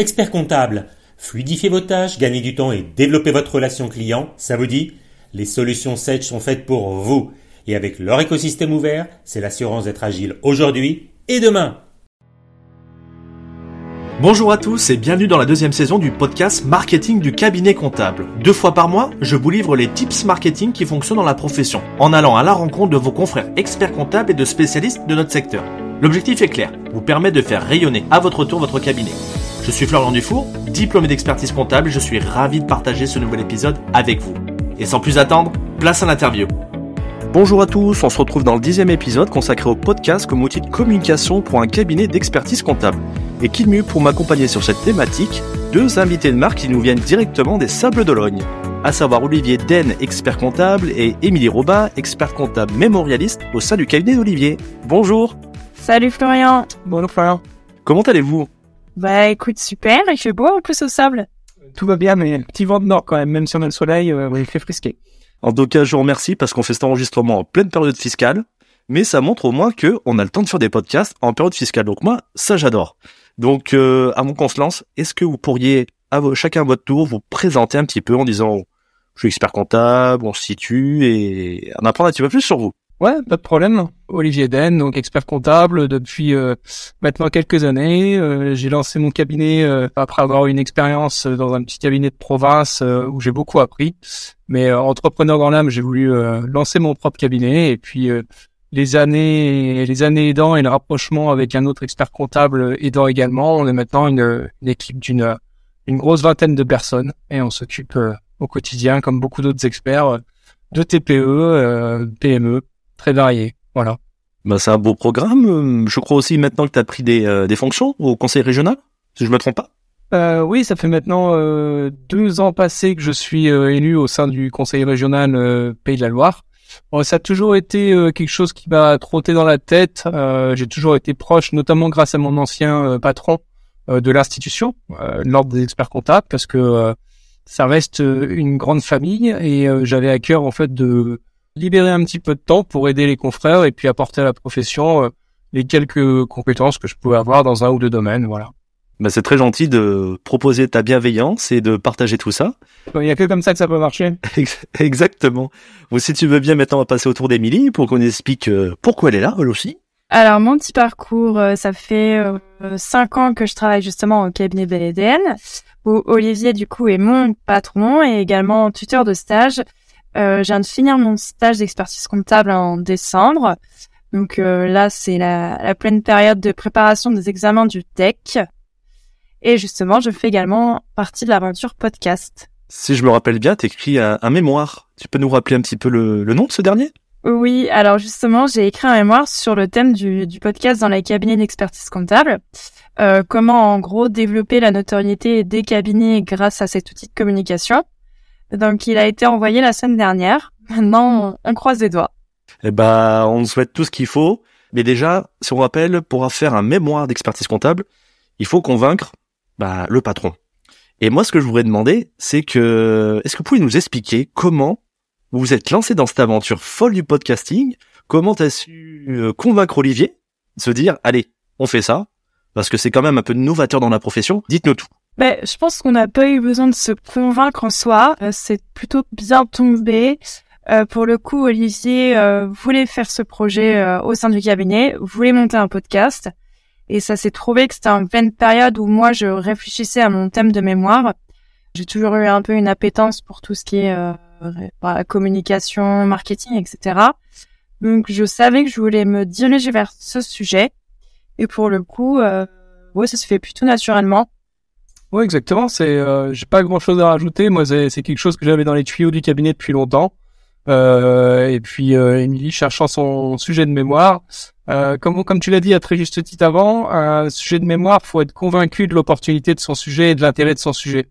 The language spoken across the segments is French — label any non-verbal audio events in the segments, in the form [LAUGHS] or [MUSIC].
Expert comptable, fluidifiez vos tâches, gagnez du temps et développez votre relation client, ça vous dit? Les solutions Sage sont faites pour vous. Et avec leur écosystème ouvert, c'est l'assurance d'être agile aujourd'hui et demain. Bonjour à tous et bienvenue dans la deuxième saison du podcast Marketing du cabinet comptable. Deux fois par mois, je vous livre les tips marketing qui fonctionnent dans la profession, en allant à la rencontre de vos confrères experts comptables et de spécialistes de notre secteur. L'objectif est clair, vous permettre de faire rayonner à votre tour votre cabinet. Je suis Florian Dufour, diplômé d'expertise comptable et je suis ravi de partager ce nouvel épisode avec vous. Et sans plus attendre, place à l'interview. Bonjour à tous, on se retrouve dans le dixième épisode consacré au podcast comme outil de communication pour un cabinet d'expertise comptable. Et qui de mieux pour m'accompagner sur cette thématique Deux invités de marque qui nous viennent directement des Sables d'Olognes, à savoir Olivier Den, expert comptable, et Émilie Robin, expert comptable mémorialiste au sein du cabinet d'Olivier. Bonjour Salut Florian Bonjour Florian. Comment allez-vous? Bah écoute, super, il fait beau en plus au sable. Tout va bien, mais petit vent de nord quand même, même si on a le soleil, euh, il fait frisquer. En tout cas, je vous remercie parce qu'on fait cet enregistrement en pleine période fiscale, mais ça montre au moins que on a le temps de faire des podcasts en période fiscale. Donc moi, ça j'adore. Donc, euh, avant qu'on se lance, est-ce que vous pourriez, à vos, chacun à votre tour, vous présenter un petit peu en disant, je suis expert comptable, on se situe et en apprendre un petit peu plus sur vous? Ouais, pas de problème. Olivier Den, donc expert comptable depuis euh, maintenant quelques années. Euh, j'ai lancé mon cabinet euh, après avoir eu une expérience dans un petit cabinet de province où j'ai beaucoup appris. Mais entrepreneur dans l'âme, j'ai voulu lancer mon propre cabinet et puis les années, les années aidant et le rapprochement avec un autre expert comptable aidant également, on est maintenant une, une équipe d'une une grosse vingtaine de personnes et on s'occupe au quotidien, comme beaucoup d'autres experts, de TPE, PME, très varié. Voilà. Bah, c'est un beau programme. Je crois aussi maintenant que tu as pris des, euh, des fonctions au conseil régional, si je me trompe pas. Euh, oui, ça fait maintenant euh, deux ans passés que je suis euh, élu au sein du conseil régional Pays de la Loire. Bon, ça a toujours été quelque chose qui m'a trotté dans la tête. J'ai toujours été proche, notamment grâce à mon ancien patron de l'institution, l'ordre des experts comptables, parce que ça reste une grande famille et j'avais à cœur en fait de libérer un petit peu de temps pour aider les confrères et puis apporter à la profession euh, les quelques compétences que je pouvais avoir dans un ou deux domaines, voilà. Bah c'est très gentil de proposer ta bienveillance et de partager tout ça. Il n'y a que comme ça que ça peut marcher. [LAUGHS] Exactement. Bon, si tu veux bien, maintenant, on va passer autour d'Émilie pour qu'on explique euh, pourquoi elle est là, elle aussi. Alors, mon petit parcours, euh, ça fait cinq ans que je travaille justement au cabinet BLDN, où Olivier, du coup, est mon patron et également tuteur de stage euh, je viens de finir mon stage d'expertise comptable en décembre. Donc euh, là, c'est la, la, pleine période de préparation des examens du TEC. Et justement, je fais également partie de l'aventure podcast. Si je me rappelle bien, t'écris un, un mémoire. Tu peux nous rappeler un petit peu le, le nom de ce dernier? Oui, alors justement, j'ai écrit un mémoire sur le thème du, du podcast dans les cabinets d'expertise comptable. Euh, comment en gros développer la notoriété des cabinets grâce à cet outil de communication. Donc il a été envoyé la semaine dernière. Maintenant, on, croise les doigts. Eh ben, on souhaite tout ce qu'il faut. Mais déjà, si on rappelle, pour faire un mémoire d'expertise comptable, il faut convaincre bah, le patron. Et moi, ce que je voudrais demander, c'est que, est-ce que vous pouvez nous expliquer comment vous vous êtes lancé dans cette aventure folle du podcasting? Comment t'as su euh, convaincre Olivier de se dire, allez, on fait ça Parce que c'est quand même un peu novateur dans la profession. Dites-nous tout. Ben, je pense qu'on n'a pas eu besoin de se convaincre en soi. Euh, c'est plutôt bien tombé. Euh, pour le coup, Olivier euh, voulait faire ce projet au sein du cabinet, voulait monter un podcast. Et ça s'est trouvé que c'était en pleine période où moi, je réfléchissais à mon thème de mémoire. J'ai toujours eu un peu une appétence pour tout ce qui est bah, communication, marketing, etc. Donc, je savais que je voulais me diriger vers ce sujet. Et pour le coup, ouais, ça se fait plutôt naturellement. Oui, exactement. C'est, euh, j'ai pas grand chose à rajouter. Moi, c'est, c'est quelque chose que j'avais dans les tuyaux du cabinet depuis longtemps. Euh, et puis, euh, Émilie cherchant son sujet de mémoire. Euh, comme, comme tu l'as dit à très juste titre avant, un sujet de mémoire, faut être convaincu de l'opportunité de son sujet et de l'intérêt de son sujet.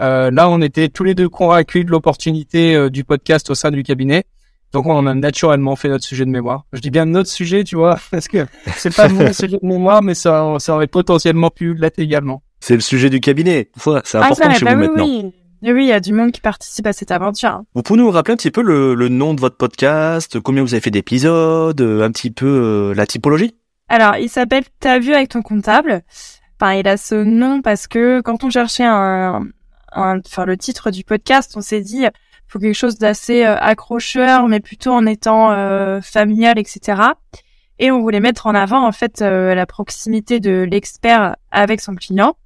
Euh, là, on était tous les deux convaincus de l'opportunité euh, du podcast au sein du cabinet. Donc, on a naturellement fait notre sujet de mémoire. Je dis bien notre sujet, tu vois, [LAUGHS] parce que c'est pas mon [LAUGHS] sujet de mémoire, mais ça, ça aurait potentiellement pu l'être également. C'est le sujet du cabinet. C'est ah, important chez vous maintenant. Oui. oui, il y a du monde qui participe à cette aventure. Vous pouvez nous rappeler un petit peu le, le nom de votre podcast, combien vous avez fait d'épisodes, un petit peu euh, la typologie? Alors, il s'appelle T'as vu avec ton comptable? Enfin, il a ce nom parce que quand on cherchait un, un enfin le titre du podcast, on s'est dit faut quelque chose d'assez euh, accrocheur, mais plutôt en étant euh, familial, etc. Et on voulait mettre en avant en fait euh, la proximité de l'expert avec son client.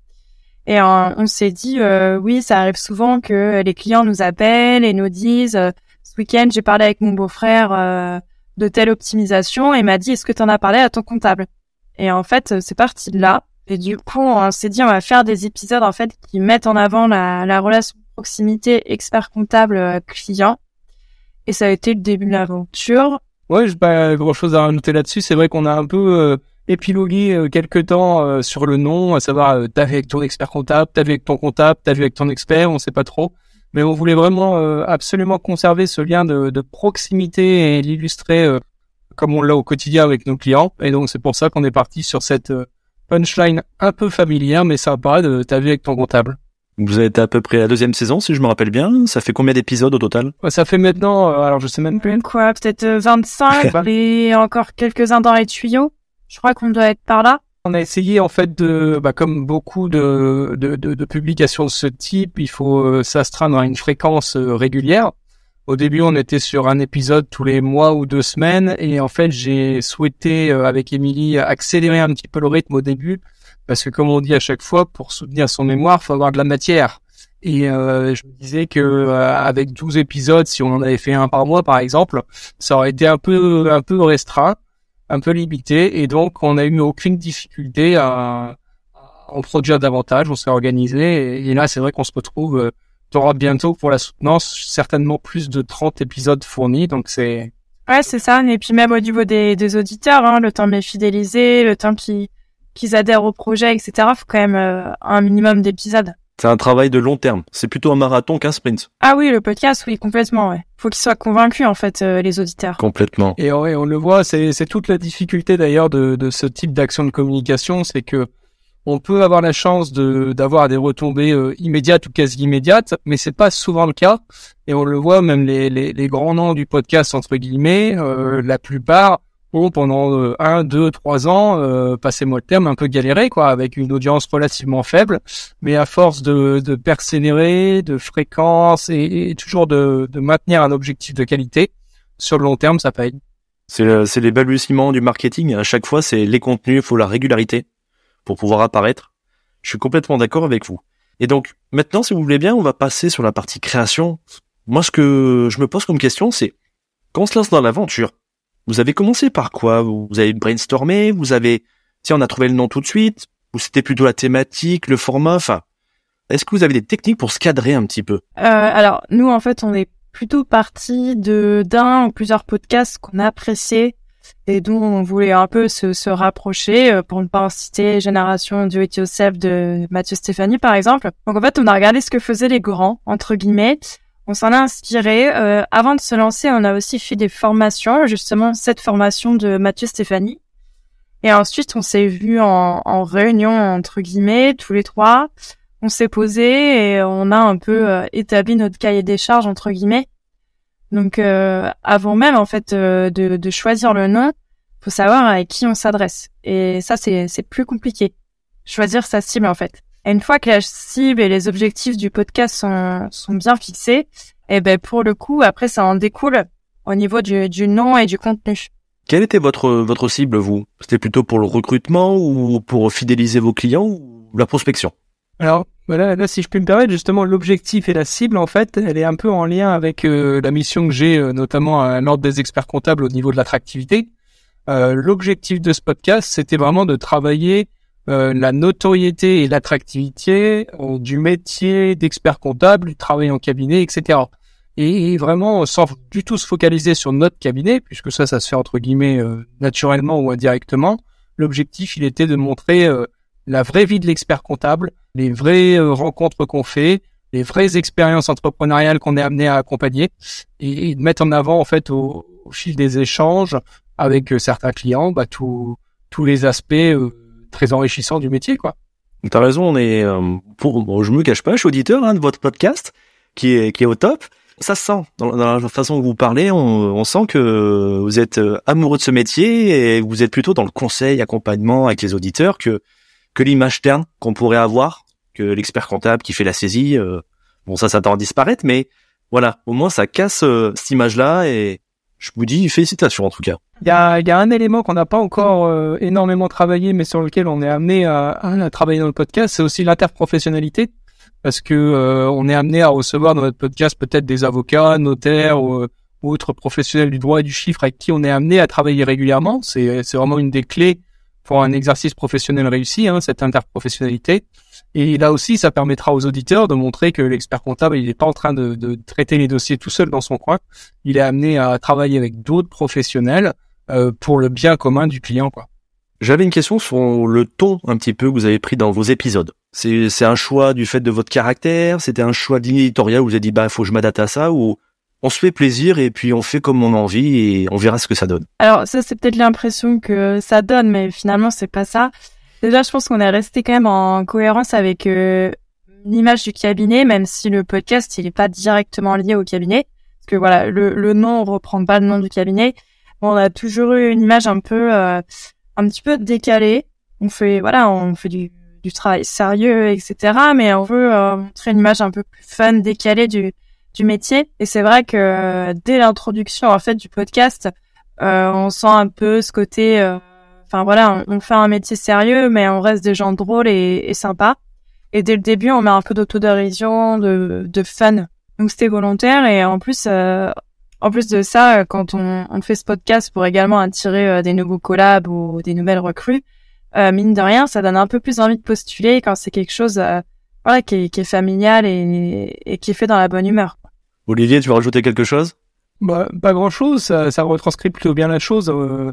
Et on s'est dit oui, ça arrive souvent que les clients nous appellent et nous disent ce week-end j'ai parlé avec mon beau-frère de telle optimisation et m'a dit est-ce que tu en as parlé à ton comptable? Et en fait c'est parti de là. Et du coup, on s'est dit, on va faire des épisodes en fait qui mettent en avant la, la relation proximité expert comptable euh, client. Et ça a été le début de l'aventure. Ouais, j'ai pas grand chose à rajouter là-dessus. C'est vrai qu'on a un peu euh, épilogué euh, quelques temps euh, sur le nom, à savoir t'as vu avec ton expert comptable, t'as vu avec ton comptable, t'as vu avec ton expert, on sait pas trop. Mais on voulait vraiment absolument conserver ce lien de, de proximité et l'illustrer comme on l'a au quotidien avec nos clients. Et donc c'est pour ça qu'on est parti sur cette punchline un peu familière mais sympa de t'as vu avec ton comptable. Vous êtes à peu près à la deuxième saison, si je me rappelle bien. Ça fait combien d'épisodes au total? Ça fait maintenant, euh, alors je sais même plus. Quoi, peut-être 25 [LAUGHS] et encore quelques-uns dans les tuyaux? Je crois qu'on doit être par là. On a essayé en fait de, bah, comme beaucoup de, publications de ce type, il faut euh, s'astreindre à une fréquence euh, régulière. Au début, on était sur un épisode tous les mois ou deux semaines, et en fait, j'ai souhaité avec Émilie accélérer un petit peu le rythme au début parce que comme on dit à chaque fois, pour soutenir son mémoire, faut avoir de la matière. Et euh, je me disais que euh, avec 12 épisodes, si on en avait fait un par mois par exemple, ça aurait été un peu un peu restreint, un peu limité, et donc on n'a eu aucune difficulté à, en produire davantage. On s'est organisé, et, là c'est vrai qu'on se retrouve. Euh, T'auras bientôt pour la soutenance certainement plus de 30 épisodes fournis, donc c'est Ouais, c'est ça. Et puis même au niveau des, auditeurs, hein, le temps de les fidéliser, le temps qui qu'ils adhèrent au projet, etc. Faut quand même euh, un minimum d'épisodes. C'est un travail de long terme. C'est plutôt un marathon qu'un sprint. Ah oui, le podcast, oui, complètement. Ouais. Faut qu'ils soient convaincus en fait, euh, les auditeurs. Complètement. Et ouais, on le voit. C'est c'est toute la difficulté d'ailleurs de de ce type d'action de communication, c'est que on peut avoir la chance de d'avoir des retombées euh, immédiates ou quasi immédiates, mais c'est pas souvent le cas. Et on le voit même les les, les grands noms du podcast entre guillemets, la plupart pendant euh, un, deux, trois ans, euh, passez-moi le terme, un peu galéré quoi, avec une audience relativement faible, mais à force de, de persévérer, de fréquence et, toujours de, de, maintenir un objectif de qualité, sur le long terme, ça paye. C'est les balbutiements du marketing. À chaque fois, c'est les contenus, il faut la régularité pour pouvoir apparaître. Je suis complètement d'accord avec vous. Et donc, maintenant, si vous voulez bien, on va passer sur la partie création. Moi, ce que je me pose comme question, c'est quand on se lance dans l'aventure, vous avez commencé par quoi? Vous avez brainstormé Vous avez, si on a trouvé le nom tout de suite Ou c'était plutôt la thématique, le format Enfin, est-ce que vous avez des techniques pour se cadrer un petit peu? Euh, Alors, nous, en fait, on est plutôt parti de d'un ou plusieurs podcasts qu'on a appréciés et dont on voulait un peu se, se rapprocher, euh, pour ne pas en citer Génération Do It Yourself de Mathieu Stéphanie, par exemple. Donc, en fait, on a regardé ce que faisaient les grands, entre guillemets, on s'en a inspiré. Euh, avant de se lancer, on a aussi fait des formations, justement cette formation de Mathieu Stéphanie. Et ensuite, on s'est vu en, en, réunion entre guillemets tous les trois. On s'est posé et on a un peu euh, établi notre cahier des charges entre guillemets. Donc, euh, avant même en fait de, de, choisir le nom, faut savoir à qui on s'adresse. Et ça, c'est c'est plus compliqué. Choisir sa cible en fait. Et une fois que la cible et les objectifs du podcast sont, sont bien fixés, et eh ben pour le coup, après ça en découle au niveau du, du nom et du contenu. Quelle était votre votre cible vous? C'était plutôt pour le recrutement ou pour fidéliser vos clients ou la prospection? Alors voilà, là si je peux me permettre, justement l'objectif et la cible en fait, elle est un peu en lien avec euh, la mission que j'ai euh, notamment à l'ordre des experts comptables au niveau de l'attractivité. Euh, l'objectif de ce podcast, c'était vraiment de travailler euh, la notoriété et l'attractivité euh, du métier d'expert comptable, du travail en cabinet, etc. Et, vraiment, sans du tout se focaliser sur notre cabinet, puisque ça, ça se fait entre guillemets euh, naturellement ou indirectement, l'objectif, il était de montrer la vraie vie de l'expert comptable, les vraies rencontres qu'on fait, les vraies expériences entrepreneuriales qu'on est amené à accompagner, et, de mettre en avant, en fait, au, fil des échanges avec certains clients, bah, tous les aspects très enrichissant du métier, quoi. T'as raison, on est, euh, pour, je me cache pas, je suis auditeur hein, de votre podcast, qui est, qui est au top. Ça se sent dans, la façon dont vous parlez, on, on, sent que vous êtes euh, amoureux de ce métier et vous êtes plutôt dans le conseil, accompagnement avec les auditeurs que que l'image terne qu'on pourrait avoir, que l'expert comptable qui fait la saisie. Euh, bon, ça, ça tend à disparaître, mais voilà, au moins ça casse euh, cette image-là et je vous dis félicitations en tout cas. Il y a, y a un élément qu'on n'a pas encore euh, énormément travaillé, mais sur lequel on est amené à, à travailler dans le podcast, c'est aussi l'interprofessionnalité, parce que on est amené à recevoir dans notre podcast peut-être des avocats, notaires ou, ou, autres professionnels du droit et du chiffre avec qui on est amené à travailler régulièrement. C'est vraiment une des clés pour un exercice professionnel réussi, hein, cette interprofessionnalité. Et là aussi, ça permettra aux auditeurs de montrer que l'expert comptable, il n'est pas en train de, de, traiter les dossiers tout seul dans son coin. Il est amené à travailler avec d'autres professionnels euh, pour le bien commun du client. quoi. J'avais une question sur le ton un petit peu que vous avez pris dans vos épisodes. C'est un choix du fait de votre caractère? C'était un choix d'éditorial où vous avez dit bah faut que je m'adapte à ça ou on se fait plaisir et puis on fait comme on a envie et on verra ce que ça donne. Alors ça c'est peut-être l'impression que ça donne, mais finalement c'est pas ça. Déjà je pense qu'on est resté quand même en cohérence avec euh, l'image du cabinet, même si le podcast il est pas directement lié au cabinet, parce que voilà le, le nom reprend pas le nom du cabinet. on a toujours eu une image un peu euh, un petit peu décalée. On fait voilà on fait du, du travail sérieux etc. Mais on veut euh, montrer une image un peu plus fun, décalée du du métier. Et c'est vrai que euh, dès l'introduction en fait du podcast, euh, on sent un peu ce côté. Euh, enfin voilà, on, fait un métier sérieux, mais on reste des gens drôles et, sympas. Et dès le début, on met un peu d'autodérision, de, de fun. Donc c'était volontaire et en plus, en plus de ça, quand on, on, fait ce podcast pour également attirer des nouveaux collabs ou des nouvelles recrues, mine de rien, ça donne un peu plus envie de postuler quand c'est quelque chose voilà, qui, est, qui est familial et, et, qui est fait dans la bonne humeur. Olivier, tu veux rajouter quelque chose? Bah, Pas grand-chose, ça, ça, retranscrit plutôt bien la chose. Euh,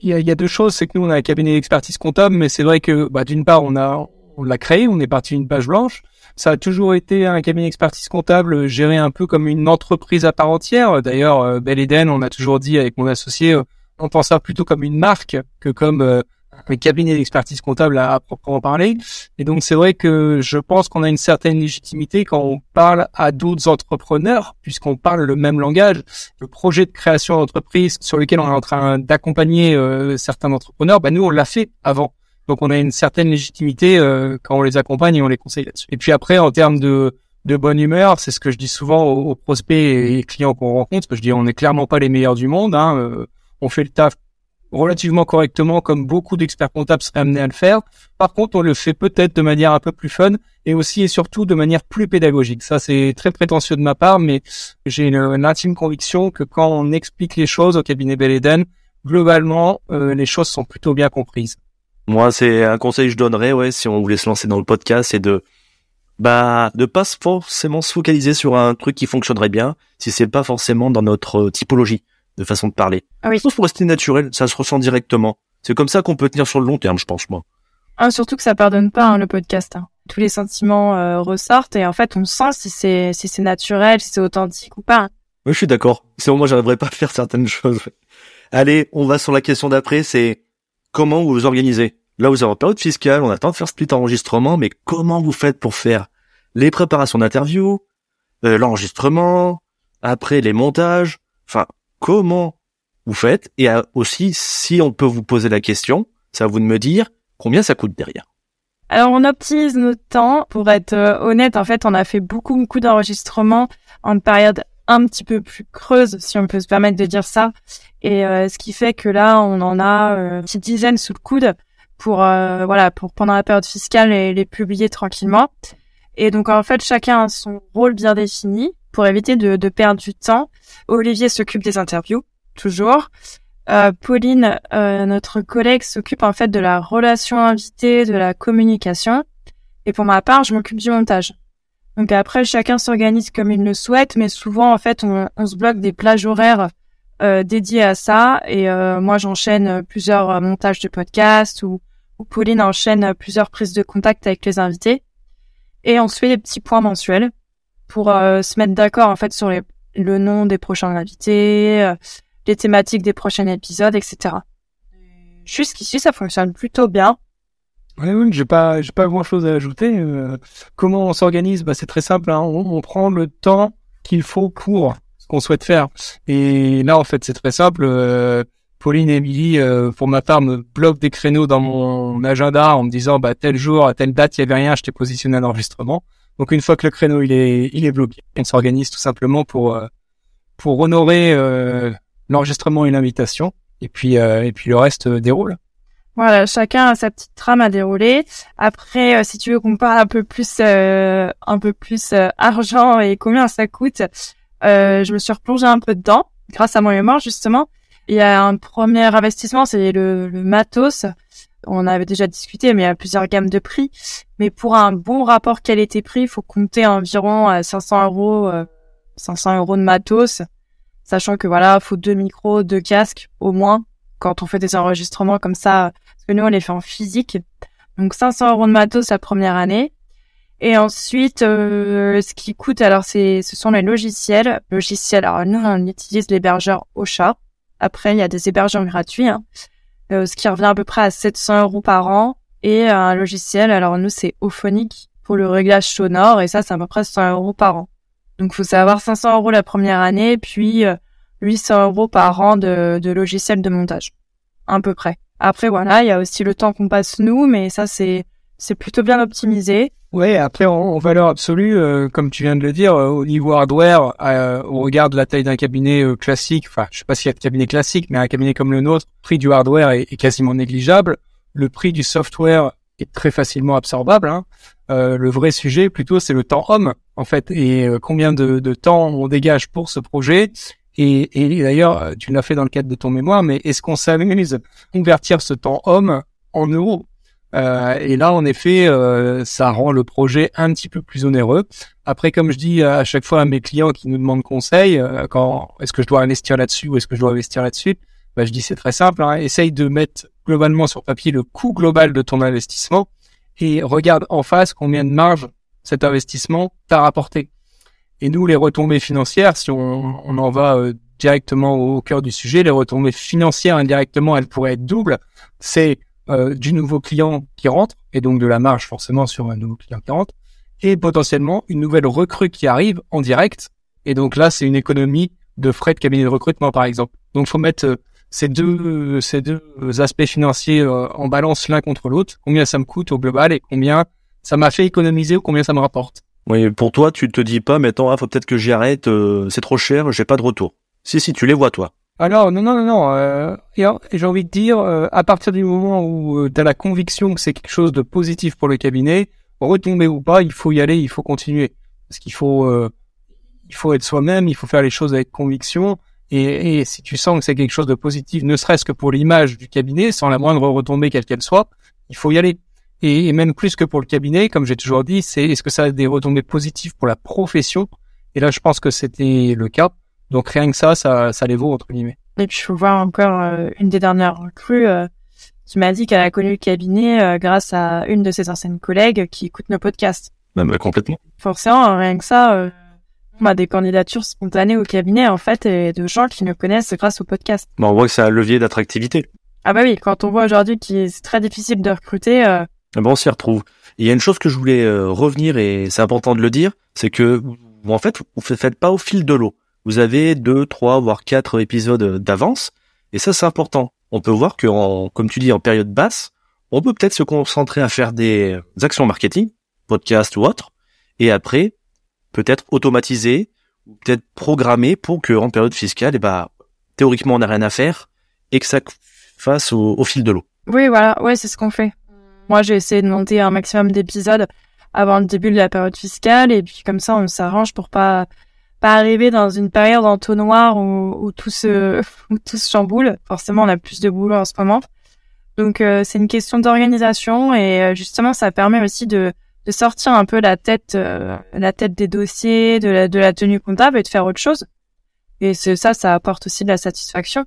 il y, a, y, a, deux choses, c'est que nous, on a un cabinet d'expertise comptable, mais c'est vrai que bah, d'une part, on a on l'a créé, on est parti d'une page blanche. Ça a toujours été un cabinet d'expertise comptable géré un peu comme une entreprise à part entière. D'ailleurs, euh, Bel Eden, on a toujours dit avec mon associé, euh, on pense ça plutôt comme une marque que comme un cabinet d'expertise comptable à, proprement parler. Et donc c'est vrai que je pense qu'on a une certaine légitimité quand on parle à d'autres entrepreneurs, puisqu'on parle le même langage. Le projet de création d'entreprise sur lequel on est en train d'accompagner euh, certains entrepreneurs, bah nous on l'a fait avant. Donc on a une certaine légitimité euh, quand on les accompagne et on les conseille là-dessus. Et puis après en termes de de bonne humeur, c'est ce que je dis souvent aux, prospects et clients qu'on rencontre, parce que je dis on n'est clairement pas les meilleurs du monde. Hein, euh, on fait le taf relativement correctement comme beaucoup d'experts comptables seraient amenés à le faire. Par contre, on le fait peut-être de manière un peu plus fun et aussi et surtout de manière plus pédagogique. Ça, c'est très prétentieux de ma part, mais j'ai une, intime conviction que quand on explique les choses au cabinet Bel Eden, globalement, euh, les choses sont plutôt bien comprises. Moi, c'est un conseil que je donnerais, ouais, si on voulait se lancer dans le podcast, c'est de bah de pas forcément se focaliser sur un truc qui fonctionnerait bien si c'est pas forcément dans notre typologie de façon de parler. Ah oui. Je trouve faut rester naturel, ça se ressent directement. C'est comme ça qu'on peut tenir sur le long terme, je pense moi. Ah, surtout que ça pardonne pas hein, le podcast. Hein. Tous les sentiments euh, ressortent et en fait on sent si c'est si c'est naturel, si c'est authentique ou pas. Oui, je suis d'accord. C'est moi j'arriverais pas à faire certaines choses. Allez, on va sur la question d'après, c'est comment vous vous organisez? Là, vous avez une période fiscale, on attend de faire split enregistrement, mais comment vous faites pour faire les préparations d'interview, euh, l'enregistrement, après les montages, enfin, comment vous faites et aussi si on peut vous poser la question, c'est à vous de me dire combien ça coûte derrière. Alors on optimise notre temps. Pour être euh, honnête, en fait, on a fait beaucoup beaucoup d'enregistrements en période un petit peu plus creuse, si on peut se permettre de dire ça. Et euh, ce qui fait que là, on en a euh, une petite dizaine sous le coude pour voilà pour pendant la période fiscale et les publier tranquillement. Et donc en fait, chacun a son rôle bien défini pour éviter de, perdre du temps. Olivier s'occupe des interviews, toujours. Euh, Pauline, euh, notre collègue, s'occupe en fait de la relation invitée, de la communication. Et pour ma part, je m'occupe du montage. Donc après, chacun s'organise comme il le souhaite, mais souvent, en fait, on, on se bloque des plages horaires euh, dédiées à ça. Et moi, j'enchaîne plusieurs montages de podcasts ou, ou, Pauline enchaîne plusieurs prises de contact avec les invités. Et on se fait des petits points mensuels pour euh, se mettre d'accord en fait sur le nom des prochains invités, euh, les thématiques des prochains épisodes, etc. Jusqu'ici, ça fonctionne plutôt bien. Oui, oui, j'ai pas, j'ai pas grand chose à ajouter. Euh, comment on s'organise Bah, c'est très simple. Hein. On, prend le temps qu'il faut pour ce qu'on souhaite faire. Et là, en fait, c'est très simple. Pauline et Émilie, pour ma part, me bloquent des créneaux dans mon agenda en me disant, bah, tel jour, à telle date, il y avait rien, je t'ai positionné un enregistrement. Donc, une fois que le créneau, il est, il est bloqué, on s'organise tout simplement pour, euh, pour honorer euh, l'enregistrement et l'invitation. Et puis, et puis le reste déroule. Voilà, chacun a sa petite trame à dérouler. Après, si tu veux qu'on parle un peu plus, un peu plus argent et combien ça coûte, je me suis replongée un peu dedans grâce à mon mémoire justement. Il y a un premier investissement, c'est le, matos. On avait déjà discuté, mais il y a plusieurs gammes de prix. Mais pour un bon rapport qualité-prix, il faut compter environ 500 euros, 500 euros de matos, sachant que voilà, faut deux micros, deux casques au moins quand on fait des enregistrements comme ça, parce que nous on les fait en physique. Donc 500 euros de matos la première année. Et ensuite, euh, ce qui coûte, alors c'est, ce sont les logiciels. Logiciels, alors nous on utilise l'hébergeur Ocha. Après, il y a des hébergements gratuits, hein. Euh, ce qui revient à peu près à 700 euros par an. Et un logiciel, alors nous, c'est Ophonic pour le réglage sonore, et ça, c'est à peu près 100 euros par an. Donc, faut savoir 500 euros la première année, puis 800 euh, euros par an de, de logiciel de montage, à peu près. Après, voilà, il y a aussi le temps qu'on passe nous, mais ça, c'est c'est plutôt bien optimisé. Ouais, après en, valeur absolue, euh, comme tu viens de le dire, euh, au niveau hardware, euh, on regarde la taille d'un cabinet classique. Enfin, je sais pas s'il y a de cabinet classique, mais un cabinet comme le nôtre, le prix du hardware est, quasiment négligeable. Le prix du software est très facilement absorbable. Hein. le vrai sujet, plutôt, c'est le temps homme, en fait, et combien de, de, temps on dégage pour ce projet? Et, et d'ailleurs, tu l'as fait dans le cadre de ton mémoire, mais est-ce qu'on s'amuse convertir ce temps homme en euros? Euh, et là, en effet, euh, ça rend le projet un petit peu plus onéreux. Après, comme je dis à chaque fois à mes clients qui nous demandent conseil, euh, quand est-ce que je dois investir là-dessus ou est-ce que je dois investir là-dessus, bah, je dis c'est très simple. Hein, essaye de mettre globalement sur papier le coût global de ton investissement et regarde en face combien de marge cet investissement t'a rapporté. Et nous, les retombées financières, si on, on en va directement au cœur du sujet, les retombées financières indirectement, elles pourraient être doubles. C'est euh, du nouveau client qui rentre, et donc de la marge forcément sur un nouveau client qui rentre, et potentiellement une nouvelle recrue qui arrive en direct. Et donc là, c'est une économie de frais de cabinet de recrutement, par exemple. Donc, faut mettre euh, ces deux ces deux aspects financiers euh, en balance l'un contre l'autre. Combien ça me coûte au global et combien ça m'a fait économiser ou combien ça me rapporte. Oui, pour toi, tu te dis pas, mettons, ah, faut peut-être que j'y arrête, c'est trop cher, j'ai pas de retour. Si, si, tu les vois, toi. Alors non non non non. Euh, j'ai envie de dire, euh, à partir du moment où euh, tu as la conviction que c'est quelque chose de positif pour le cabinet, retomber ou pas, il faut y aller, il faut continuer, parce qu'il faut euh, il faut être soi-même, il faut faire les choses avec conviction. Et, si tu sens que c'est quelque chose de positif, ne serait-ce que pour l'image du cabinet, sans la moindre retombée quelle qu'elle soit, il faut y aller. Et même plus que pour le cabinet, comme j'ai toujours dit, c'est est-ce que ça a des retombées positives pour la profession? Et là, je pense que c'était le cas. Donc rien que ça, ça, ça les vaut entre guillemets. Et puis je vois encore euh, une des dernières recrues euh, qui m'a dit qu'elle a connu le cabinet euh, grâce à une de ses anciennes collègues qui écoute nos podcasts. Bah, bah, complètement. Forcément, rien que ça, on a des candidatures spontanées au cabinet en fait et de gens qui nous connaissent grâce au podcast. Bah, on voit que c'est un levier d'attractivité. Ah bah oui, quand on voit aujourd'hui qu'il est très difficile de recruter. Euh... Ah bah on s'y retrouve. Il y a une chose que je voulais revenir et c'est important de le dire, c'est que en fait vous ne faites pas au fil de l'eau vous avez deux, trois, voire quatre épisodes d'avance. Et ça, c'est important. On peut voir que, comme tu dis, en période basse, on peut peut-être se concentrer à faire des actions marketing, podcast ou autre, et après, peut-être automatiser, peut-être programmer pour que, en période fiscale, et eh ben, théoriquement, on n'a rien à faire, et que ça fasse au, au fil de l'eau. Oui, voilà, ouais, c'est ce qu'on fait. Moi, j'ai essayé de monter un maximum d'épisodes avant le début de la période fiscale, et puis comme ça, on s'arrange pour pas pas arriver dans une période entonnoir où, où tout se [LAUGHS] où tout se chamboule. Forcément, on a plus de boulot en ce moment. Donc euh, c'est une question d'organisation et euh, justement ça permet aussi de, de sortir un peu la tête euh, la tête des dossiers, de la, de la tenue comptable et de faire autre chose. Et c'est ça, ça apporte aussi de la satisfaction.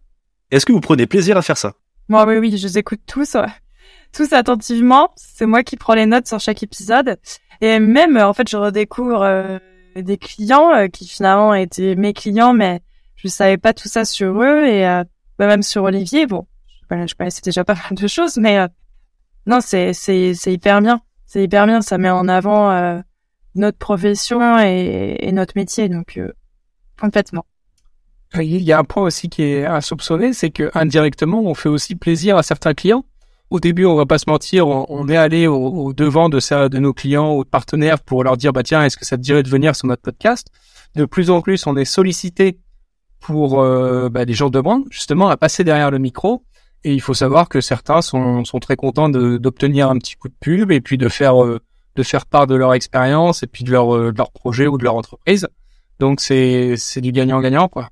Est-ce que vous prenez plaisir à faire ça? Moi, oui, oui, je les écoute tous, [LAUGHS] tous attentivement. C'est moi qui prends les notes sur chaque épisode et même en fait je redécouvre des clients euh, qui finalement étaient mes clients, mais je savais pas tout ça sur eux et euh, bah, même sur Olivier. Bon, je connaissais déjà pas mal de choses, mais euh, non, c'est c'est c'est hyper bien. C'est hyper bien. Ça met en avant notre profession et, et, notre métier, donc complètement. Il y a un point aussi qui est insoupçonné, c'est que indirectement, on fait aussi plaisir à certains clients. Au début, on va pas se mentir, on, est allé au, devant de, ça, de nos clients de partenaires pour leur dire, bah tiens, est-ce que ça te dirait de venir sur notre podcast? De plus en plus, on est sollicité pour euh, bah, des gens de demandent justement à passer derrière le micro. Et il faut savoir que certains sont, sont très contents d'obtenir un petit coup de pub et puis de faire euh, de faire part de leur expérience et puis de leur, euh, de leur projet ou de leur entreprise. Donc c'est c'est du gagnant-gagnant quoi.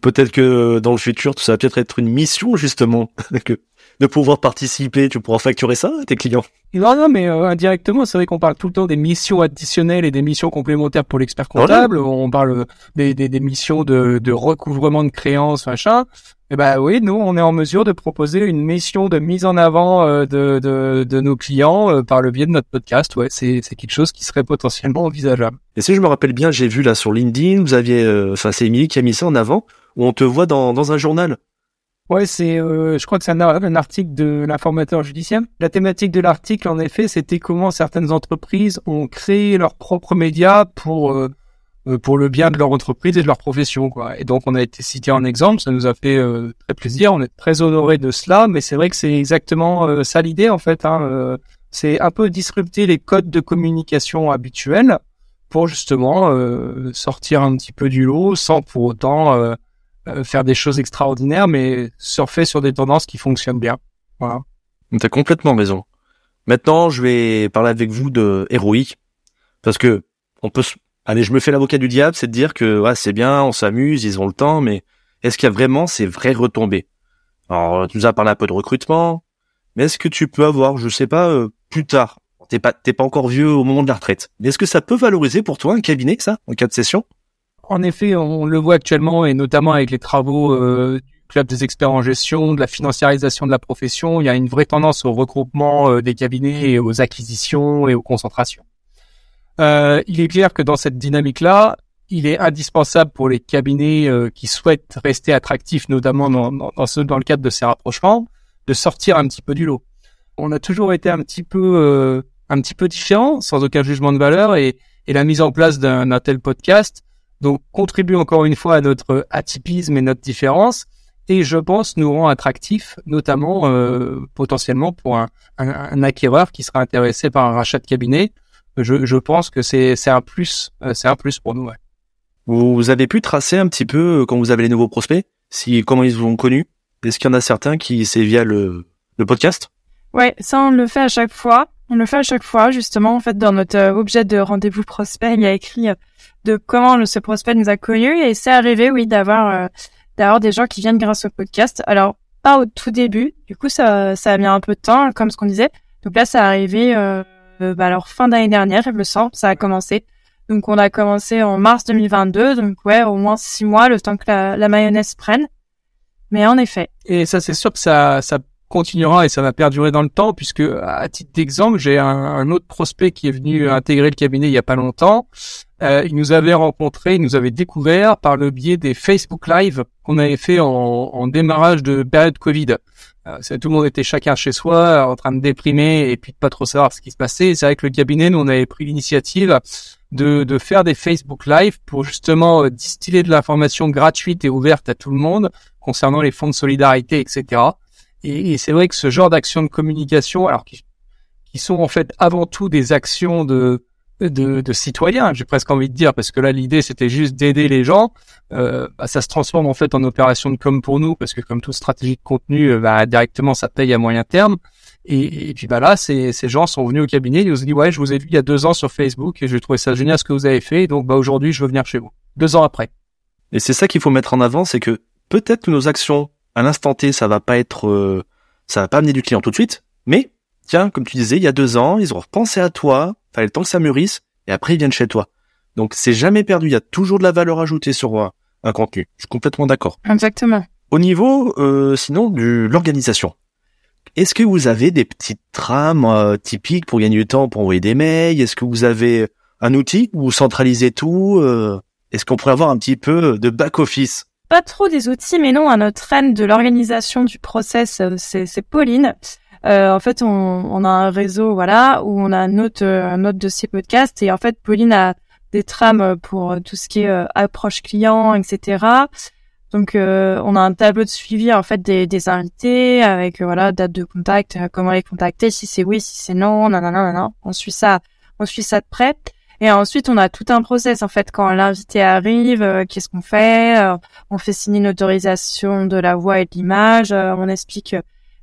Peut-être que dans le futur, ça va peut-être être une mission justement [LAUGHS] que de pouvoir participer, tu pourras facturer ça à tes clients. Non, non, mais euh, indirectement, c'est vrai qu'on parle tout le temps des missions additionnelles et des missions complémentaires pour l'expert comptable. On parle des, des, des missions de, de, recouvrement de créances, machin. Eh ben oui, nous, on est en mesure de proposer une mission de mise en avant euh, de, de, de, nos clients euh, par le biais de notre podcast. Ouais, c'est, c'est quelque chose qui serait potentiellement envisageable. Et si je me rappelle bien, j'ai vu là sur LinkedIn, vous aviez, enfin c'est Émilie qui a mis ça en avant, où on te voit dans, dans un journal. Ouais, c'est, euh, je crois que c'est un, article de l'informateur judiciaire. La thématique de l'article, en effet, c'était comment certaines entreprises ont créé leurs propres médias pour euh, euh, pour le bien de leur entreprise et de leur profession. Et donc, on a été cité en exemple, ça nous a fait très plaisir. On est très honoré de cela, mais c'est vrai que c'est exactement ça l'idée, en fait. Hein, c'est un peu disrupter les codes de communication habituels pour justement sortir un petit peu du lot, sans pour autant faire des choses extraordinaires, mais surfer sur des tendances qui fonctionnent bien. Voilà. T'as complètement raison. Maintenant, je vais parler avec vous de héroïque, parce que on peut. Allez, je me fais l'avocat du diable, c'est de dire que ouais, c'est bien, on s'amuse, ils ont le temps, mais est-ce qu'il y a vraiment ces vraies retombées? Alors, tu nous as parlé un peu de recrutement, mais est-ce que tu peux avoir, je sais pas, euh, plus tard, t'es pas, t'es pas encore vieux au moment de la retraite, mais est-ce que ça peut valoriser pour toi un cabinet, ça, en cas de session? En effet, on le voit actuellement et notamment avec les travaux euh, du club des experts en gestion, de la financiarisation de la profession, il y a une vraie tendance au regroupement euh, des cabinets, et aux acquisitions et aux concentrations. Euh, il est clair que dans cette dynamique-là, il est indispensable pour les cabinets qui souhaitent rester attractifs, notamment dans, dans, ce, dans le cadre de ces rapprochements, de sortir un petit peu du lot. On a toujours été un petit peu un petit peu différent, sans aucun jugement de valeur, et, et la mise en place d'un tel podcast donc contribue encore une fois à notre atypisme et notre différence et je pense nous rend attractifs, notamment euh, potentiellement pour un, un, acquéreur qui sera intéressé par un rachat de cabinet. Je, je pense que c'est un plus, euh, c'est un plus pour nous. Ouais. Vous avez pu tracer un petit peu euh, quand vous avez les nouveaux prospects, si comment ils vous ont connu? Est-ce qu'il y en a certains qui c'est via le, le podcast? Ouais, ça on le fait à chaque fois. On le fait à chaque fois, justement. En fait, dans notre objet de rendez-vous prospect, il y a écrit de comment ce prospect nous a connus et c'est arrivé, oui, d'avoir euh, d'avoir des gens qui viennent grâce au podcast. Alors pas au tout début, du coup ça ça a mis un peu de temps, comme ce qu'on disait. Donc là, ça arrivé euh, bah, alors fin d'année dernière, il me semble, ça a commencé. Donc on a commencé en mars 2022, donc ouais, au moins six mois, le temps que la, la mayonnaise prenne. Mais en effet. Et ça, c'est sûr que ça, ça continuera et ça va perdurer dans le temps puisque à titre d'exemple, j'ai un, un, autre prospect qui est venu intégrer le cabinet il y a pas longtemps. Euh, il nous avait rencontré, il nous avait découvert par le biais des Facebook Live qu'on avait fait en, en, démarrage de période Covid. Euh, tout le monde était chacun chez soi, en train de déprimer et puis de pas trop savoir ce qui se passait. C'est vrai que le cabinet, nous, on avait pris l'initiative de, de faire des Facebook Live pour justement euh, distiller de l'information gratuite et ouverte à tout le monde concernant les fonds de solidarité, etc. Et, c'est vrai que ce genre d'actions de communication, alors qui, qui, sont en fait avant tout des actions de, de, de citoyens, j'ai presque envie de dire, parce que là l'idée c'était juste d'aider les gens, euh, bah, ça se transforme en fait en opération de com pour nous, parce que comme toute stratégie de contenu, euh, bah, directement ça paye à moyen terme. Et, et puis bah là, ces, ces gens sont venus au cabinet, ils nous ont dit ouais, je vous ai vu il y a deux ans sur Facebook et j'ai trouvé ça génial ce que vous avez fait, donc bah aujourd'hui je veux venir chez vous. Deux ans après. Et c'est ça qu'il faut mettre en avant, c'est que peut-être que nos actions à l'instant T, ça va pas être, euh, ça va pas amener du client tout de suite, mais tiens, comme tu disais, il y a deux ans, ils ont repensé à toi, fallait le temps que ça mûrisse, et après ils viennent chez toi. Donc c'est jamais perdu, il y a toujours de la valeur ajoutée sur euh, un contenu. Je suis complètement d'accord. Exactement. Au niveau, euh, sinon, de l'organisation. Est-ce que vous avez des petites trames typiques pour gagner du temps, pour envoyer des mails? Est-ce que vous avez un outil où vous centralisez tout Est-ce qu'on pourrait avoir un petit peu de back-office? Pas trop des outils, mais non, à notre reine de l'organisation du process, euh, c'est Pauline. Euh, en fait, on, on, a un réseau, voilà, où on a un autre, euh, un autre dossier podcast, et en fait, Pauline a des trames pour tout ce qui est approche client, etc. Donc on a un tableau de suivi en fait des, des invités avec voilà date de contact, comment les contacter, si c'est oui, si c'est non, non, non. On suit ça, on suit ça de près. Et ensuite, on a tout un process en fait quand l'invité arrive, euh, qu'est-ce qu'on fait euh, On fait signer une autorisation de la voix et de l'image. Euh, on explique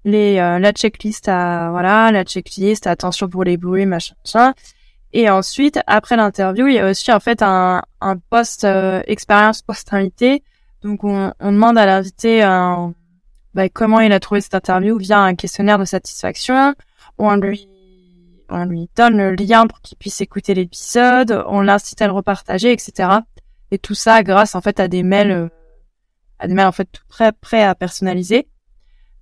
les la checklist à voilà la checklist, attention pour les bruits, machin, machin. Et ensuite, après l'interview, il y a aussi en fait un, un post expérience post invité. Donc on, on demande à l'invité bah, comment il a trouvé cette interview via un questionnaire de satisfaction. On lui on lui donne le lien pour qu'il puisse écouter l'épisode, on l'incite à le repartager, etc. Et tout ça grâce en fait à des mails, euh, à des mails en fait tout prêts, prêts à personnaliser.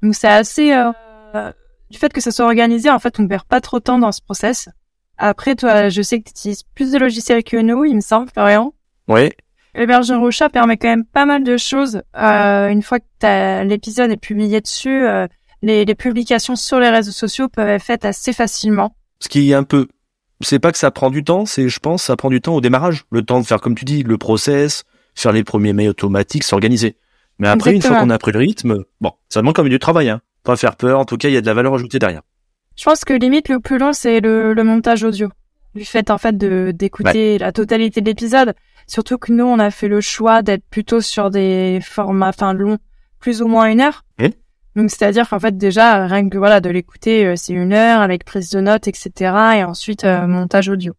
Donc c'est assez euh, du fait que ça soit organisé, en fait, on ne perd pas trop de temps dans ce process. Après, toi, je sais que tu utilises plus de logiciels que nous, il me semble, Florian. Oui. L'hébergeur au chat permet quand même pas mal de choses. Euh, une fois que l'épisode est publié dessus, euh, les, les, publications sur les réseaux sociaux peuvent être faites assez facilement. Ce qui est un peu, c'est pas que ça prend du temps, c'est, je pense, ça prend du temps au démarrage. Le temps de faire, comme tu dis, le process, faire les premiers mails automatiques, s'organiser. Mais après, une fois qu'on a pris le rythme, bon, ça demande quand même du travail, hein. Pas faire peur, en tout cas, il y a de la valeur ajoutée derrière. Je pense que limite, le plus long, c'est le, le montage audio. Du fait, en fait, de, d'écouter la totalité de l'épisode. Surtout que nous, on a fait le choix d'être plutôt sur des formats, enfin, longs, plus ou moins une heure. Donc c'est-à-dire qu'en fait déjà rien que voilà de l'écouter euh, c'est une heure avec prise de notes etc et ensuite euh, montage audio.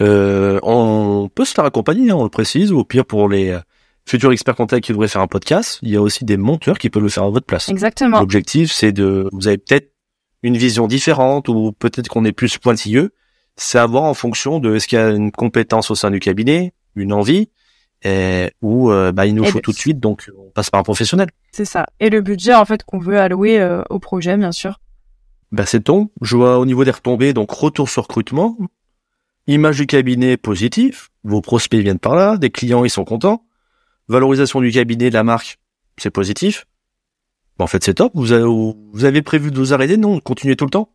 Euh, on peut se faire accompagner, hein, on le précise, ou au pire pour les futurs experts contacts qui devraient faire un podcast, il y a aussi des monteurs qui peuvent le faire à votre place. Exactement. L'objectif c'est de, vous avez peut-être une vision différente ou peut-être qu'on est plus pointilleux, c'est avoir en fonction de est-ce qu'il y a une compétence au sein du cabinet, une envie, et, ou bah, il nous faut tout de suite, donc on passe par un professionnel. C'est ça. Et le budget en fait qu'on veut allouer euh, au projet, bien sûr. Bah c'est ton. Je vois au niveau des retombées, donc retour sur recrutement, image du cabinet positif, vos prospects viennent par là, des clients ils sont contents, valorisation du cabinet, de la marque, c'est positif. Bah, en fait c'est top. Vous avez, vous avez prévu de vous arrêter? Non, continuez tout le temps?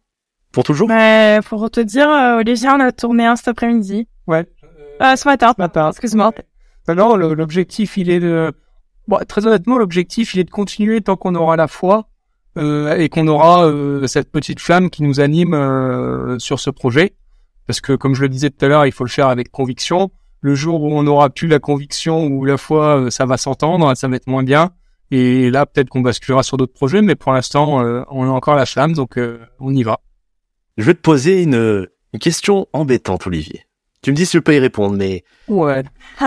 Pour toujours? Mais pour te dire, euh, Olivier, on a tourné un cet après-midi. Ouais. Euh, ce matin. Ce matin. Excuse-moi. Non, l'objectif il est de Bon, très honnêtement, l'objectif, il est de continuer tant qu'on aura la foi euh, et qu'on aura euh, cette petite flamme qui nous anime euh, sur ce projet. Parce que, comme je le disais tout à l'heure, il faut le faire avec conviction. Le jour où on n'aura plus la conviction ou la foi, euh, ça va s'entendre, ça va être moins bien. Et là, peut-être qu'on basculera sur d'autres projets, mais pour l'instant, euh, on a encore la flamme, donc on y va. Je vais te poser une, une question embêtante, Olivier. Tu me dis si je peux y répondre, mais... Ouais. [LAUGHS]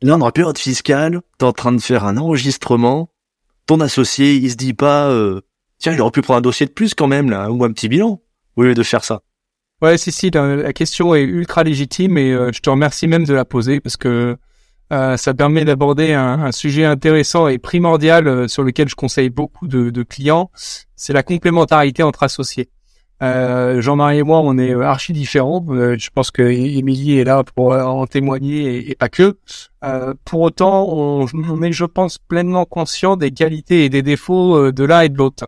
Là, on aura période fiscale, t'es en train de faire un enregistrement, ton associé, il se dit pas, euh, tiens, il aurait pu prendre un dossier de plus quand même, là, ou un petit bilan, au lieu de faire ça. Ouais, si, si, la, question est ultra légitime et euh, je te remercie même de la poser parce que euh, ça permet d'aborder un, un, sujet intéressant et primordial euh, sur lequel je conseille beaucoup de, de clients, c'est la complémentarité entre associés. Euh, Jean-Marie et moi, on est archi différents. Euh, je pense que Émilie est là pour en témoigner et, pas que. Euh, pour autant, on, est, je pense, pleinement conscient des qualités et des défauts euh, de l'un et de l'autre.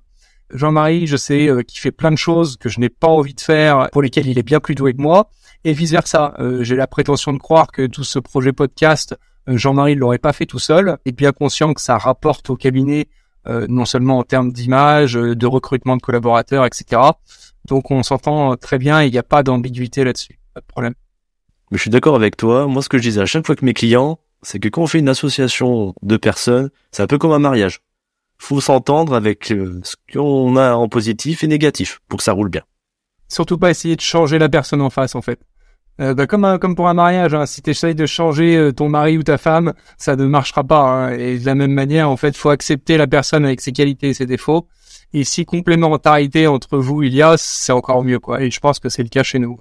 Jean-Marie, je sais qu'il fait plein de choses que je n'ai pas envie de faire, pour lesquelles il est bien plus doué que moi, et vice versa. J'ai la prétention de croire que tout ce projet podcast, Jean-Marie ne l'aurait pas fait tout seul, et bien conscient que ça rapporte au cabinet non seulement en termes d'image, de recrutement de collaborateurs, etc donc on s'entend très bien et il n'y a pas d'ambiguïté là-dessus, pas de problème. Mais je suis d'accord avec toi. Moi, ce que je disais à chaque fois que mes clients, c'est que quand on fait une association de personnes, c'est un peu comme un mariage. Faut s'entendre avec euh, ce qu'on a en positif et négatif pour que ça roule bien. Surtout pas essayer de changer la personne en face, en fait. Euh, bah, comme, pour un mariage, hein, si tu essayes de changer euh, ton mari ou ta femme, ça ne marchera pas. Hein. Et de la même manière, en fait, faut accepter la personne avec ses qualités et ses défauts et si complémentarité entre vous il y a, c'est encore mieux, quoi. Et je pense que c'est le cas chez nous.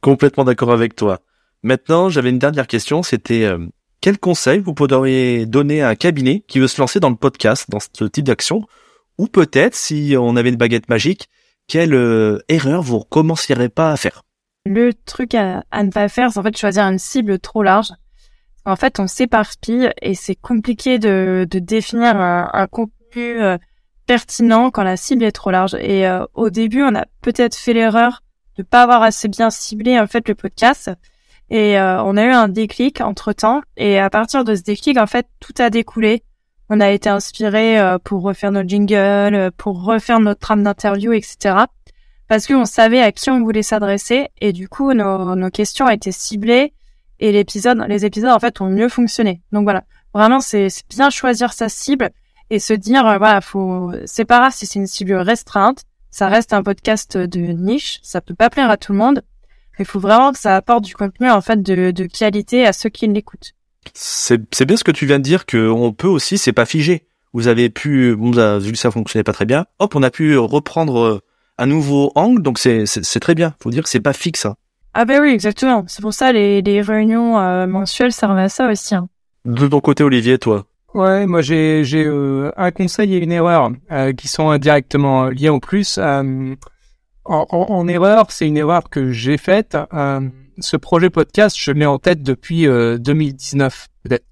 Complètement d'accord avec toi. Maintenant, j'avais une dernière question, c'était euh, quel conseil vous pourriez donner à un cabinet qui veut se lancer dans le podcast, dans ce type d'action? Ou peut-être, si on avait une baguette magique, quelle erreur vous recommenceriez pas à faire? Le truc à, ne pas faire, c'est en fait choisir une cible trop large. En fait, on s'éparpille et c'est compliqué de, de définir un, un contenu euh, pertinent quand la cible est trop large. Et euh, au début, on a peut-être fait l'erreur de pas avoir assez bien ciblé en fait le podcast. Et euh, on a eu un déclic entre temps. Et à partir de ce déclic, en fait, tout a découlé. on a été inspiré pour refaire nos jingles, pour refaire notre trame d'interview, etc. Parce qu'on savait à qui on voulait s'adresser et du coup nos, nos questions étaient ciblées et l'épisode, les épisodes en fait ont mieux fonctionné. Donc voilà, vraiment c'est bien choisir sa cible et se dire voilà faut c'est pas grave si c'est une cible restreinte, ça reste un podcast de niche, ça peut pas plaire à tout le monde. Il faut vraiment que ça apporte du contenu en fait de, de qualité à ceux qui l'écoutent. C'est bien ce que tu viens de dire que on peut aussi c'est pas figé. Vous avez pu bon, vu que ça fonctionnait pas très bien, hop on a pu reprendre euh, un nouveau angle donc c'est c'est très bien. Faut dire que c'est pas fixe. Hein. Ah ben oui exactement. C'est pour ça les les réunions euh, mensuelles servent à ça aussi. Hein. De ton côté Olivier toi? Ouais, moi j'ai j'ai euh, un conseil et une erreur qui sont indirectement liés en plus. Euh, en, en, erreur, c'est une erreur que j'ai faite. Euh, ce projet podcast, je l'ai en tête depuis 2019 peut-être.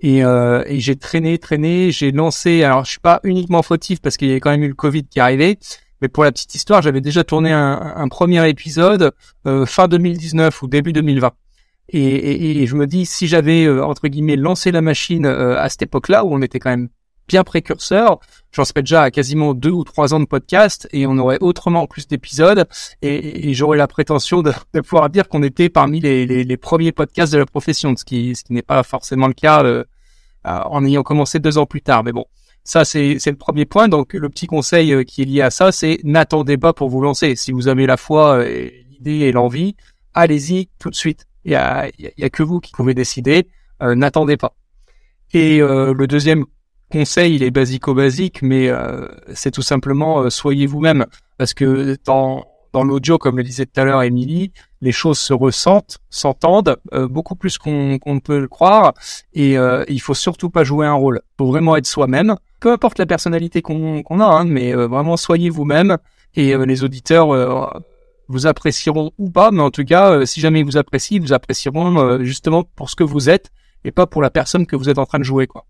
Et, et j'ai traîné, traîné, j'ai lancé. Alors je suis pas uniquement fautif parce qu'il y avait quand même eu le Covid qui arrivait. Mais pour la petite histoire, j'avais déjà tourné un, un premier épisode fin 2019 ou début 2020. Et, et, et, je me dis, si j'avais, euh, entre guillemets, lancé la machine euh, à cette époque-là, où on était quand même bien précurseur, j'en serais déjà à quasiment deux ou trois ans de podcast, et on aurait autrement plus d'épisodes, et, j'aurais la prétention de, de pouvoir dire qu'on était parmi les, les, les, premiers podcasts de la profession, ce qui, ce qui n'est pas forcément le cas euh, en ayant commencé deux ans plus tard. Mais bon, ça c'est le premier point. Donc le petit conseil qui est lié à ça, c'est n'attendez pas pour vous lancer. Si vous avez la foi, l'idée et l'envie, allez-y tout de suite il y a, que vous qui pouvez décider. Euh, N'attendez pas. Et euh, le deuxième conseil, il est basico-basique, mais euh, c'est tout simplement euh, soyez vous-même. Parce que dans, dans l'audio, comme le disait tout à l'heure Émilie, les choses se ressentent, s'entendent euh, beaucoup plus qu'on ne peut le croire. Et il faut surtout pas jouer un rôle. Il faut vraiment être soi-même. Peu importe la personnalité qu'on a, hein, mais vraiment soyez vous-même. Et les auditeurs vous apprécieront ou pas, mais en tout cas, euh, si jamais ils vous apprécient, ils vous apprécieront euh, justement pour ce que vous êtes et pas pour la personne que vous êtes en train de jouer, quoi.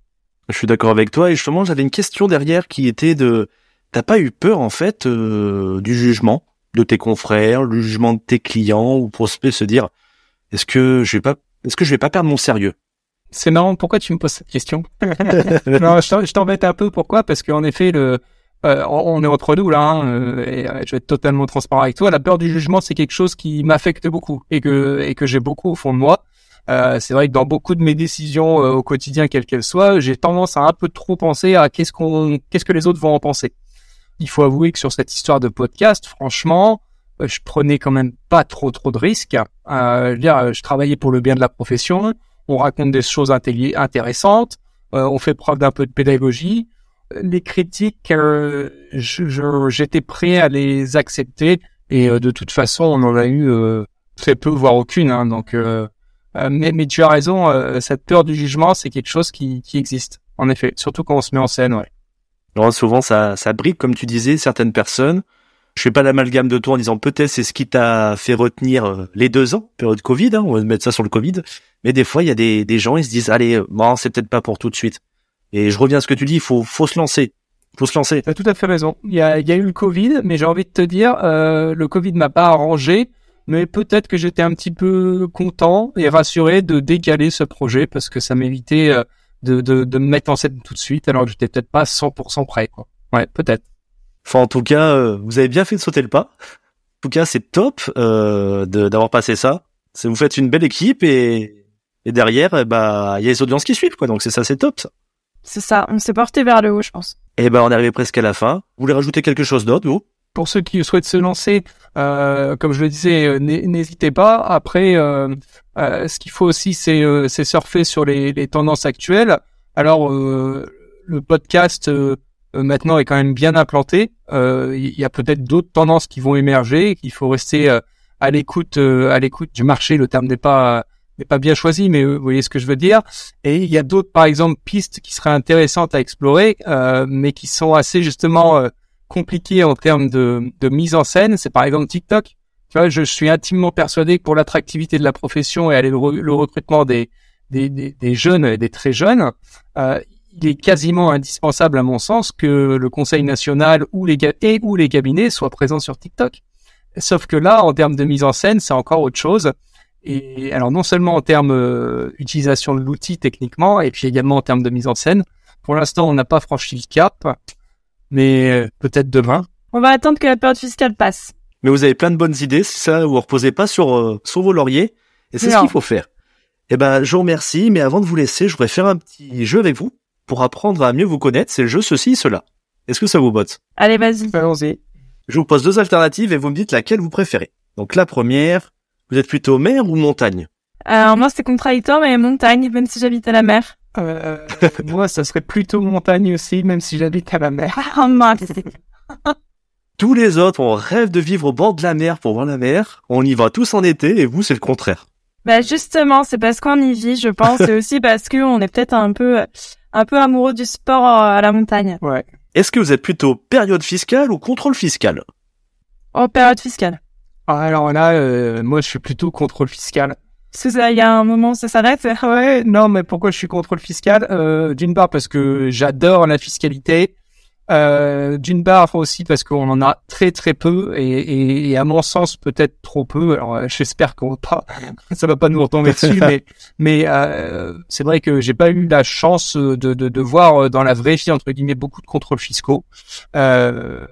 Je suis d'accord avec toi et justement, j'avais une question derrière qui était de, t'as pas eu peur en fait euh, du jugement? De tes confrères, le jugement de tes clients ou prospects se dire, est-ce que je vais pas, est-ce que je vais pas perdre mon sérieux? C'est marrant. Pourquoi tu me poses cette question? [LAUGHS] Non, je t'embête un peu. Pourquoi? Parce qu'en effet, le euh, on est entre nous là, hein, euh, euh, je vais être totalement transparent avec toi. La peur du jugement, c'est quelque chose qui m'affecte beaucoup et que et que j'ai beaucoup au fond de moi. c'est vrai que dans beaucoup de mes décisions au quotidien, quelles qu'elles soient, j'ai tendance à un peu trop penser à qu'est-ce qu'on, qu'est-ce que les autres vont en penser. Il faut avouer que sur cette histoire de podcast, franchement, je prenais quand même pas trop trop de risques. je veux dire, je travaillais pour le bien de la profession. On raconte des choses intéressantes. on fait preuve d'un peu de pédagogie les critiques, euh, j'étais prêt à les accepter et euh, de toute façon, on en a eu euh, très peu, voire aucune. Hein, donc, mais, mais, tu as raison, cette peur du jugement, c'est quelque chose qui, qui, existe, en effet, surtout quand on se met en scène. Ouais. Alors, souvent, ça, ça brique, comme tu disais, certaines personnes. Je fais pas l'amalgame de toi en disant peut-être c'est ce qui t'a fait retenir les deux ans, période Covid, hein, on va mettre ça sur le Covid. Mais des fois, il y a des, des gens, ils se disent, allez, bon, c'est peut-être pas pour tout de suite. Et je reviens à ce que tu dis, il faut, faut se lancer. Faut se lancer. T'as tout à fait raison. Il y a, y a eu le Covid, mais j'ai envie de te dire, euh, le Covid m'a pas arrangé, mais peut-être que j'étais un petit peu content et rassuré de décaler ce projet parce que ça m'évitait euh, de, de, de me mettre en scène tout de suite alors que j'étais peut-être pas 100% prêt. Quoi. Ouais, peut-être. Enfin, en tout cas, euh, vous avez bien fait de sauter le pas. En tout cas, c'est top euh, d'avoir passé ça. Vous faites une belle équipe et, et derrière, eh bah, il y a les audiences qui suivent, quoi. Donc c'est ça, c'est top. Ça. C'est ça, on s'est porté vers le haut, je pense. Et eh ben, on est arrivé presque à la fin. Vous voulez rajouter quelque chose d'autre, vous? Pour ceux qui souhaitent se lancer, euh, comme je le disais, euh, n'hésitez pas. Après, euh, euh, ce qu'il faut aussi, c'est euh, surfer sur les, les, tendances actuelles. Alors, le podcast maintenant est quand même bien implanté. Il y a peut-être d'autres tendances qui vont émerger. Il faut rester à l'écoute, à l'écoute du marché. Le terme n'est pas pas bien choisi, mais euh, vous voyez ce que je veux dire. Et il y a d'autres, par exemple, pistes qui seraient intéressantes à explorer, euh, mais qui sont assez justement euh, compliquées en termes de, de mise en scène. C'est par exemple TikTok. Tu vois, je suis intimement persuadé que pour l'attractivité de la profession et le, le recrutement des, des, jeunes et des très jeunes, euh, il est quasiment indispensable, à mon sens, que le Conseil national ou les, et ou les cabinets soient présents sur TikTok. Sauf que là, en termes de mise en scène, c'est encore autre chose. Et alors non seulement en termes euh, de l'outil techniquement, et puis également en termes de mise en scène, Pour l'instant, on n'a pas franchi le cap, mais euh, peut-être demain. On va attendre que la période fiscale passe. Mais vous avez plein de bonnes idées, c'est ça, vous reposez pas sur, euh, sur vos lauriers, et c'est ce qu'il faut faire. Eh ben, je vous remercie, mais avant de vous laisser, je voudrais faire un petit jeu avec vous, pour apprendre à mieux vous connaître, c'est le jeu ceci, cela. Est-ce que ça vous botte? Allez, vas-y. Allons-y. Je vous pose deux alternatives et vous me dites laquelle vous préférez. Donc la première, vous êtes plutôt mer ou montagne? Alors moi, c'est contradictoire, mais montagne, même si j'habite à la mer. Euh, [LAUGHS] moi, ça serait plutôt montagne aussi, même si j'habite à la mer. [LAUGHS] Oh. Tous les autres, on rêve de vivre au bord de la mer pour voir la mer. On y va tous en été et vous, c'est le contraire. Bah justement, c'est parce qu'on y vit, je pense, et aussi parce qu'on est peut-être un peu, un peu amoureux du sport euh, à la montagne. Ouais. Est-ce que vous êtes plutôt période fiscale ou contrôle fiscal? En période fiscale. Ah, Alors là, euh, moi, je suis plutôt contrôle fiscal. Que ça, il y a un moment, ça s'arrête. Ouais, non, mais pourquoi je suis contrôle fiscal? Euh, D'une part parce que j'adore la fiscalité. Euh, D'une part aussi parce qu'on en a très très peu et, et, et à mon sens peut-être trop peu. Alors euh, j'espère qu'on va pas, [LAUGHS] ça va pas nous retomber dessus, [LAUGHS] mais mais euh, c'est vrai que j'ai pas eu la chance de, de, de voir dans la vraie vie entre guillemets beaucoup de contrôles fiscaux. Euh,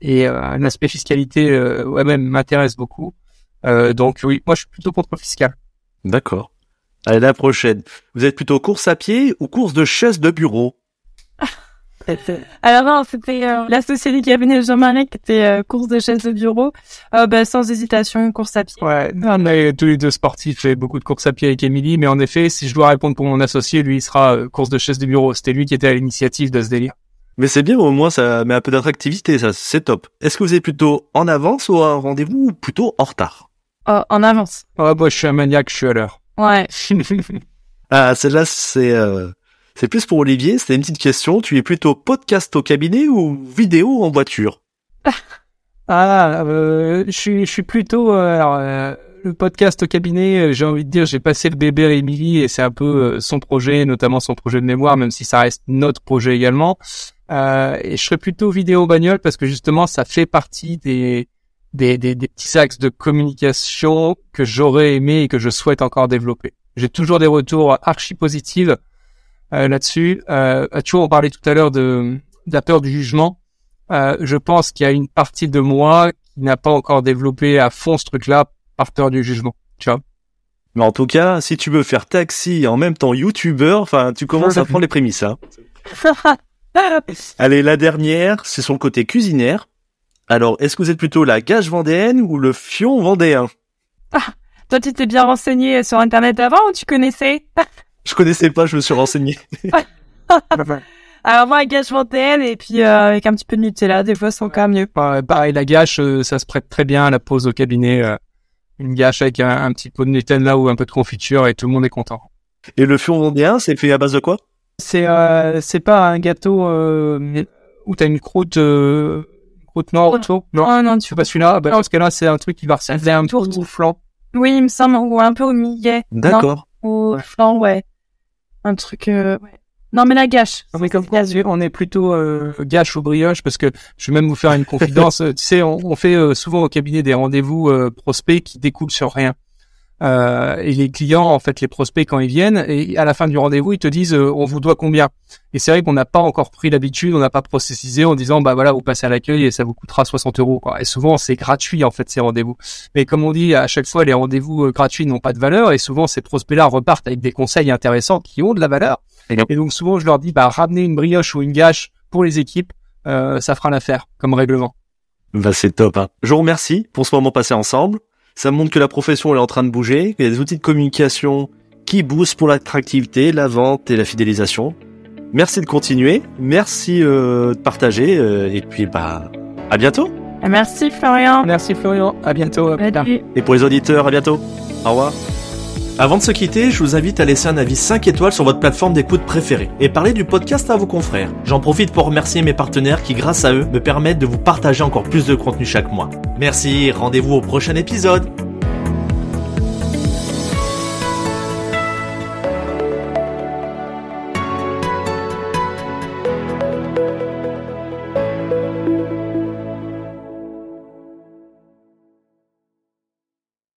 et euh, l'aspect fiscalité euh, ouais, même m'intéresse beaucoup. Euh, donc oui, moi je suis plutôt contrôle fiscal. D'accord. Allez, la prochaine. Vous êtes plutôt course à pied ou course de chaise de bureau? [LAUGHS] Alors non, c'était euh, l'associé du cabinet Jean-Marie qui était euh, course de chaise de bureau. Euh, bah, sans hésitation, course à pied. Ouais, on est tous les deux sportifs et beaucoup de courses à pied avec Émilie, mais en effet, si je dois répondre pour mon associé, lui, il sera euh, course de chaise de bureau. C'était lui qui était à l'initiative de ce délire. Mais c'est bien, au moins ça met un peu d'attractivité, ça, c'est top. Est-ce que vous êtes plutôt en avance ou à un rendez-vous ou plutôt en retard? Oh, en avance. Ah, moi, je suis un maniaque, je suis à l'heure. Ouais. [LAUGHS] Ah, celle-là, c'est euh, c'est plus pour Olivier, c'était une petite question. Tu es plutôt podcast au cabinet ou vidéo en voiture ah, euh, je suis, je suis plutôt, euh, euh, le podcast au cabinet, euh, j'ai envie de dire, j'ai passé le bébé à Émilie et c'est un peu euh, son projet, notamment son projet de mémoire, même si ça reste notre projet également. Et je serais plutôt vidéo bagnole parce que justement, ça fait partie des, des, des, des petits axes de communication que j'aurais aimé et que je souhaite encore développer. J'ai toujours des retours archi positifs là-dessus. Euh, tu vois, on parlait tout à l'heure de, de la peur du jugement. Euh, je pense qu'il y a une partie de moi qui n'a pas encore développé à fond ce truc-là par peur du jugement. Tu vois Mais en tout cas, si tu veux faire taxi et en même temps youtubeur, enfin, tu commences à prendre les prémices, hein. [LAUGHS] Allez, la dernière, c'est son côté cuisinaire. Alors, est-ce que vous êtes plutôt la gage vendéenne ou le fion vendéen? Toi, tu t'es bien renseigné sur Internet avant ou tu connaissais? [LAUGHS] Je connaissais pas, je me suis renseigné. [LAUGHS] [LAUGHS] Alors moi, gage Montel et puis euh, avec un petit peu de Nutella, des fois, c'est quand même mieux. Pareil, pareil, la gâche, euh, ça se prête très bien à la pause au cabinet. euh, une gâche avec un, un petit pot de Nutella ou un peu de confiture et tout le monde est content. Et le fion vendéen, c'est fait à base de quoi? C'est euh, c'est pas un gâteau euh, où t'as une croûte euh, croûte noire autour? Non, Oh non, tu c'est pas celui-là? Bah, parce que là, c'est un truc qui va ressembler un peu tourte. au flan. Oui, il me semble, ou un peu au millet. D'accord. Non, au flan, ouais. Un truc, euh, ouais. Non, mais la gâche. Mais comme quoi, on est plutôt euh, gâche ou brioche parce que je vais même vous faire une confidence. [LAUGHS] Euh, tu sais, on, on fait euh, souvent au cabinet des rendez-vous euh, prospects qui découlent sur rien. Euh, et les clients, en fait, les prospects quand ils viennent, et à la fin du rendez-vous, ils te disent euh, on vous doit combien? Et c'est vrai qu'on n'a pas encore pris l'habitude, on n'a pas processisé en disant bah voilà, vous passez à l'accueil et ça vous coûtera 60 euros. Quoi. Et souvent c'est gratuit en fait ces rendez-vous. Mais comme on dit à chaque fois, les rendez-vous euh, gratuits n'ont pas de valeur et souvent ces prospects-là repartent avec des conseils intéressants qui ont de la valeur. Et donc- Et donc souvent je leur dis bah ramenez une brioche ou une gâche pour les équipes, euh, ça fera l'affaire comme règlement. Bah, c'est top, hein. Je vous remercie pour ce moment passé ensemble. Ça montre que la profession elle est en train de bouger, qu'il y a des outils de communication qui boostent pour l'attractivité, la vente et la fidélisation. Merci de continuer, merci euh, de partager, euh, et puis bah à bientôt. Merci, Florian. Merci Florian, à bientôt. à plus tard. Salut. Et pour les auditeurs, à bientôt. Au revoir. Avant de se quitter, je vous invite à laisser un avis 5 étoiles sur votre plateforme d'écoute préférée et parler du podcast à vos confrères. J'en profite pour remercier mes partenaires qui, grâce à eux, me permettent de vous partager encore plus de contenu chaque mois. Merci, rendez-vous au prochain épisode.